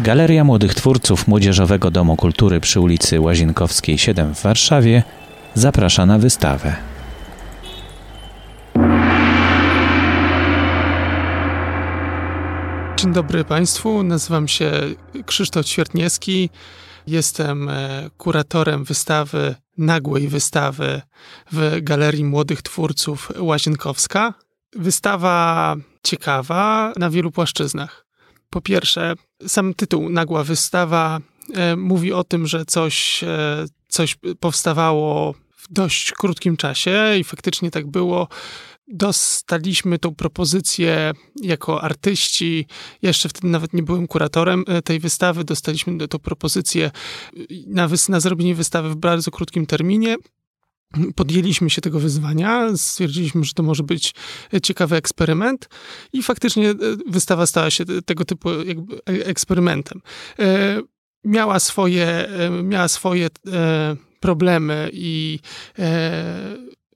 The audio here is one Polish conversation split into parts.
Galeria Młodych Twórców Młodzieżowego Domu Kultury przy ulicy Łazienkowskiej 7 w Warszawie zaprasza na wystawę. Dzień dobry Państwu, nazywam się Krzysztof Ćwiertniewski. Jestem e, kuratorem wystawy, nagłej wystawy w Galerii Młodych Twórców Łazienkowska. Wystawa ciekawa na wielu płaszczyznach. Po pierwsze, sam tytuł Nagła Wystawa e, mówi o tym, że coś, e, coś powstawało w dość krótkim czasie i faktycznie tak było. Dostaliśmy tą propozycję jako artyści. Jeszcze wtedy nawet nie byłem kuratorem e, tej wystawy. Dostaliśmy tą propozycję na, na zrobienie wystawy w bardzo krótkim terminie podjęliśmy się tego wyzwania, stwierdziliśmy, że to może być ciekawy eksperyment i faktycznie e, wystawa stała się tego typu eksperymentem. E, miała swoje, miała swoje problemy i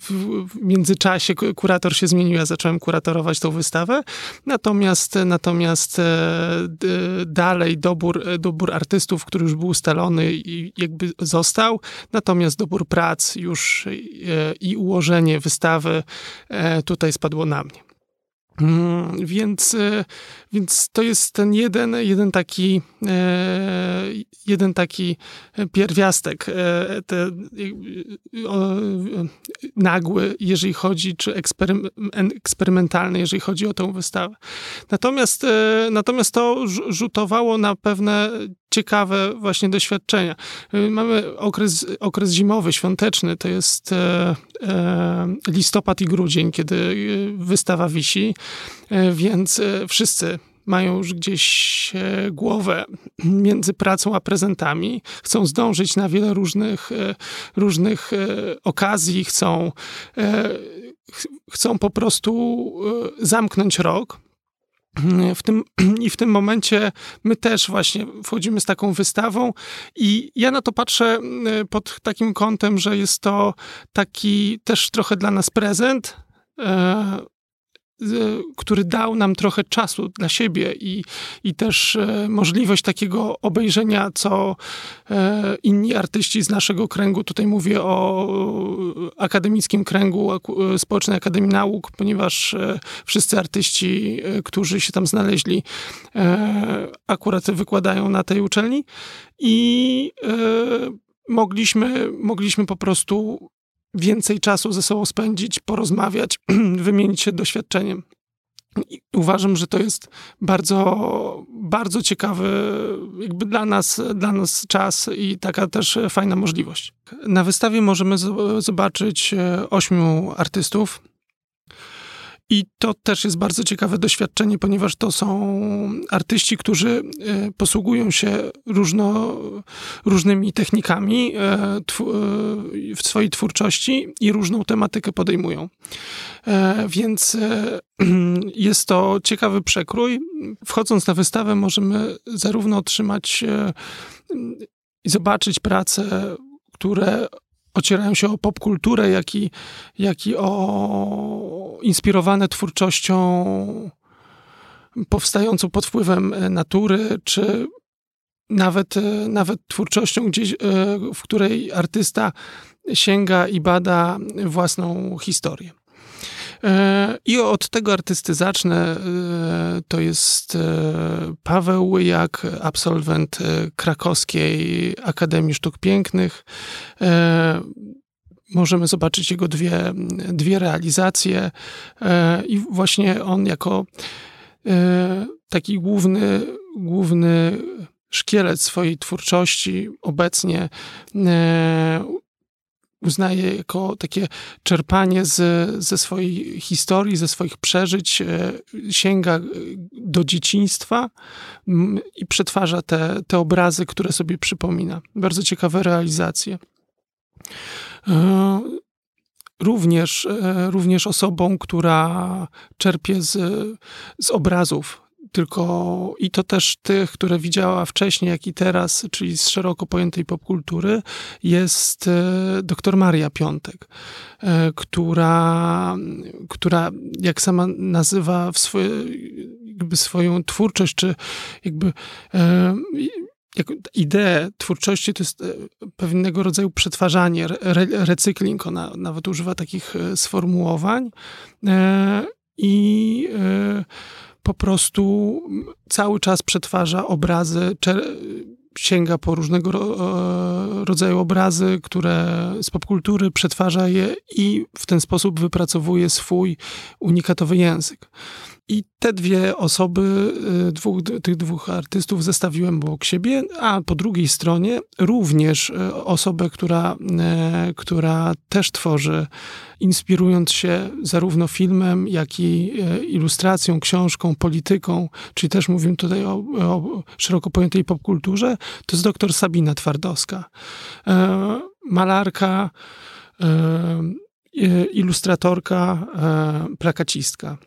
w, międzyczasie kurator się zmienił, ja zacząłem kuratorować tą wystawę, natomiast, natomiast e, dalej dobór, dobór artystów, który już był ustalony i jakby został, natomiast dobór prac już e, i ułożenie wystawy e, tutaj spadło na mnie. Mm, więc, e, więc to jest ten jeden, jeden taki, e, jeden taki pierwiastek e, te, nagły, jeżeli chodzi, czy eksperymentalny, jeżeli chodzi o tę wystawę. Natomiast, natomiast to rzutowało na pewne ciekawe właśnie doświadczenia. Mamy okres, okres zimowy, świąteczny, to jest listopad i grudzień, kiedy wystawa wisi. E, więc e, wszyscy mają już gdzieś e, głowę między pracą a prezentami, chcą zdążyć na wiele różnych, różnych okazji, chcą, chcą po prostu zamknąć rok. W tym, I w tym momencie my też właśnie wchodzimy z taką wystawą, i ja na to patrzę pod takim kątem, że jest to taki też trochę dla nas prezent który dał nam trochę czasu dla siebie i, i też e, możliwość takiego obejrzenia, co e, inni artyści z naszego kręgu, tutaj mówię o akademickim kręgu Społecznej Akademii Nauk, ponieważ e, wszyscy artyści, którzy się tam znaleźli, akurat wykładają na tej uczelni i mogliśmy, mogliśmy po prostu więcej czasu ze sobą spędzić, porozmawiać, wymienić się doświadczeniem. I uważam, że to jest bardzo, bardzo ciekawy jakby dla nas, dla nas czas i taka też fajna możliwość. Na wystawie możemy zobaczyć e, ośmiu artystów. I to też jest bardzo ciekawe doświadczenie, ponieważ to są artyści, którzy e, posługują się różno, różnymi technikami e, e, w swojej twórczości i różną tematykę podejmują. Więc jest to ciekawy przekrój. Wchodząc na wystawę, możemy zarówno otrzymać i zobaczyć prace, które ocierają się o popkulturę, jak i, jak i o inspirowane twórczością powstającą pod wpływem e, natury, czy nawet, e, nawet twórczością gdzieś, e, w której artysta sięga i bada własną historię. I od tego artysty zacznę. To jest Paweł Łyjak, absolwent krakowskiej Akademii Sztuk Pięknych. Możemy zobaczyć jego dwie, dwie realizacje i właśnie on jako taki główny, główny szkielet swojej twórczości obecnie uznaje jako takie czerpanie z, ze swojej historii, ze swoich przeżyć, e, sięga e, do dzieciństwa i przetwarza te, te obrazy, które sobie przypomina. Bardzo ciekawe realizacje. E, również, również osobą, która czerpie z, z obrazów tylko i to też tych, które widziała wcześniej, jak i teraz, czyli z szeroko pojętej popkultury, jest e, doktor Maria Piątek, e, która, która jak sama nazywa w swoje, jakby swoją twórczość, czy jakby e, jak ideę twórczości to jest pewnego rodzaju przetwarzanie, re, recykling, ona nawet używa takich sformułowań. I po prostu cały czas przetwarza obrazy, sięga po różnego rodzaju obrazy, które z popkultury, przetwarza je i w ten sposób wypracowuje swój unikatowy język. I te dwie osoby, y, dwóch, tych dwóch artystów zestawiłem obok siebie, a po drugiej stronie również y, osobę, która, y, która też tworzy, inspirując się zarówno filmem, jak i ilustracją, książką, polityką, czyli też mówimy tutaj o, o szeroko pojętej popkulturze, to jest doktor Sabina Twardowska. Malarka, ilustratorka, plakacistka.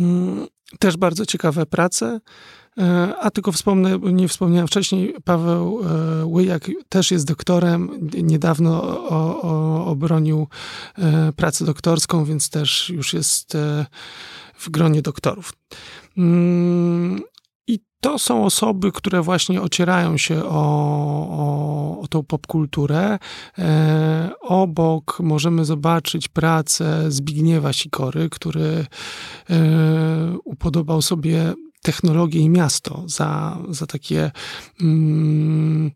Mm, też bardzo ciekawe prace. E, a tylko wspomnę, nie wspomniałem wcześniej, Paweł e, Łyjak też jest doktorem. Niedawno o, o, obronił e, pracę doktorską, więc też już jest w gronie doktorów. To są osoby, które właśnie ocierają się o, o, o tą popkulturę. E, obok możemy zobaczyć pracę Zbigniewa Sikory, który e, upodobał sobie technologię i miasto za, za takie mm,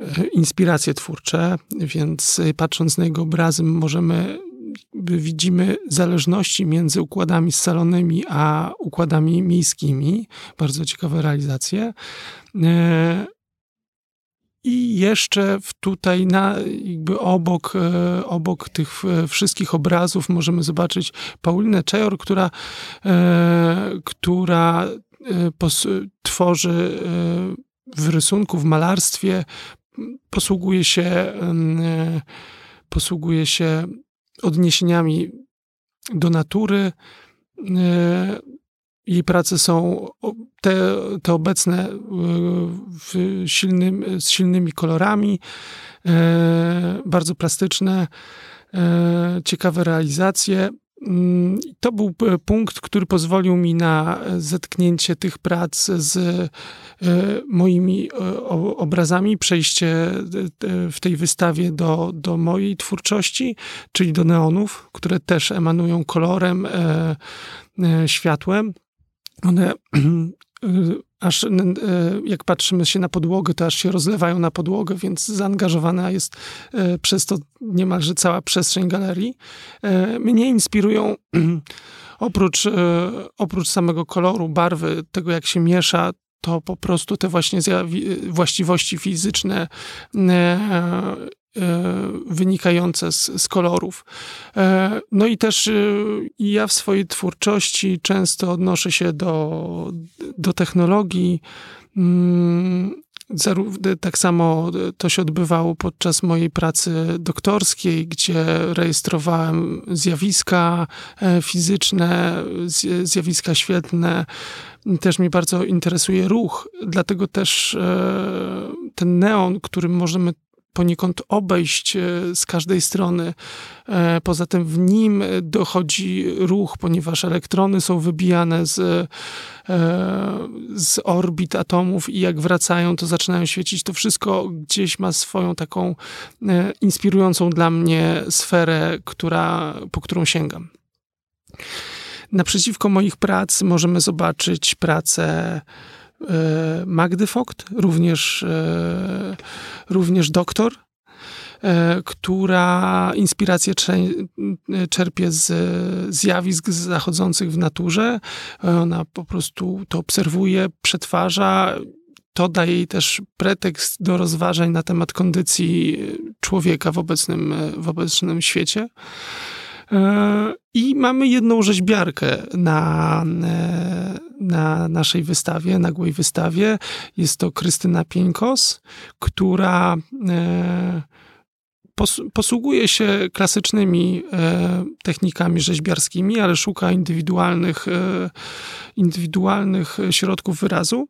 e, inspiracje twórcze, więc patrząc na jego obrazy możemy widzimy zależności między układami scalonymi a układami miejskimi. Bardzo ciekawe realizacje. E, I jeszcze tutaj na, jakby obok, e, obok tych e, wszystkich obrazów możemy zobaczyć Paulinę Czejor, która, która tworzy w rysunku, w malarstwie, posługuje się, posługuje się odniesieniami do natury. E, jej prace są te, te obecne e, silnym, z silnymi kolorami, e, bardzo plastyczne, ciekawe realizacje. Mm, to był e, punkt, który pozwolił mi na e, zetknięcie tych prac z e, moimi obrazami, przejście w tej wystawie do, do mojej twórczości, czyli do neonów, które też emanują kolorem, światłem. One aż jak patrzymy się na podłogę, to aż się rozlewają na podłogę, więc zaangażowana jest e, przez to niemalże cała przestrzeń galerii. E, mnie inspirują oprócz, e, oprócz samego koloru, barwy, tego jak się miesza, to po prostu te właśnie właściwości fizyczne wynikające z, z, kolorów. No i też ja w swojej twórczości często odnoszę się do, do technologii. Mm, tak samo to się odbywało podczas mojej pracy doktorskiej, gdzie rejestrowałem zjawiska e, fizyczne, zjawiska świetlne. Też mnie bardzo interesuje ruch, dlatego też e, ten neon, którym możemy poniekąd obejść e, z każdej strony. E, poza tym w nim dochodzi ruch, ponieważ elektrony są wybijane z, e, z orbit atomów i jak wracają, to zaczynają świecić. To wszystko gdzieś ma swoją taką inspirującą dla mnie sferę, która, po którą sięgam. Naprzeciwko moich prac możemy zobaczyć pracę Magdy Vogt, również, e, również doktor, e, która inspirację czerpie z zjawisk zachodzących w naturze. Ona po prostu to obserwuje, przetwarza. To daje jej też pretekst do rozważań na temat kondycji człowieka w obecnym, w obecnym świecie. I mamy jedną rzeźbiarkę na, e, na naszej wystawie, nagłej wystawie. Jest to Krystyna Pieńkos, która e, posługuje się klasycznymi e, technikami rzeźbiarskimi, ale szuka indywidualnych, indywidualnych środków wyrazu.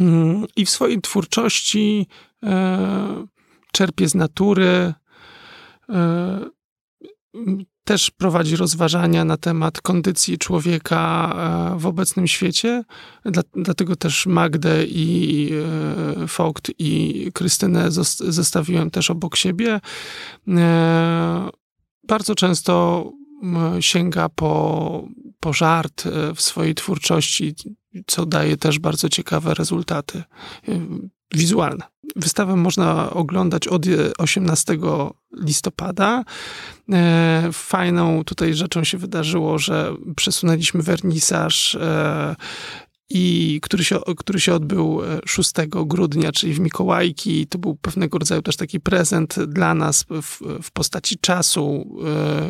Mm, I w swojej twórczości czerpie z natury też prowadzi rozważania na temat kondycji człowieka e, w obecnym świecie. Dlatego też Magdę i e, Vogt i Krystynę zestawiłem też obok siebie. E, bardzo często sięga po, po żart w swojej twórczości, co daje też bardzo ciekawe rezultaty wizualne. Wystawę można oglądać od 18 listopada. E, fajną tutaj rzeczą się wydarzyło, że przesunęliśmy wernisaż e, i który się, który się odbył 6 e, grudnia, czyli w Mikołajki. To był pewnego rodzaju też taki prezent dla nas w, w postaci czasu,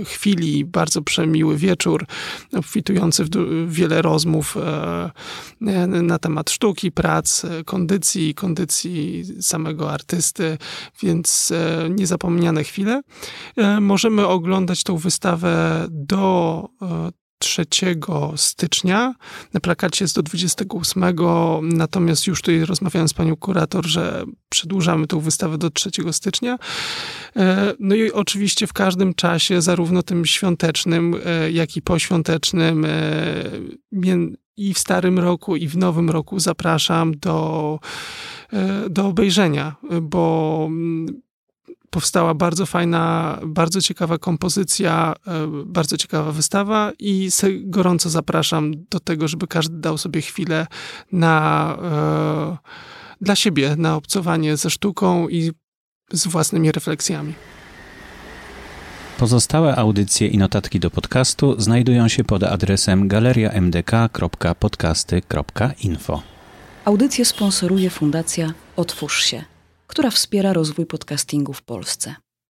e, chwili, bardzo przemiły wieczór, obfitujący w, wiele rozmów e, na temat sztuki, prac, kondycji, kondycji samego artysty, więc niezapomniane chwile. Możemy oglądać tą wystawę do 3 stycznia. Na plakacie jest do 28, natomiast już tutaj rozmawiałem z panią kurator, że przedłużamy tą wystawę do 3 stycznia. E, no i oczywiście w każdym czasie, zarówno tym świątecznym, e, jak i poświątecznym, e, i w starym roku, i w nowym roku zapraszam do, do obejrzenia, bo powstała bardzo fajna, bardzo ciekawa kompozycja, e, bardzo ciekawa wystawa i gorąco zapraszam do tego, żeby każdy dał sobie chwilę na, e, dla siebie, na obcowanie ze sztuką i z własnymi refleksjami. Pozostałe audycje i notatki do podcastu znajdują się pod adresem galeriamdk.podcasty.info. Audycję sponsoruje Fundacja Otwórz się – która wspiera rozwój podcastingu w Polsce.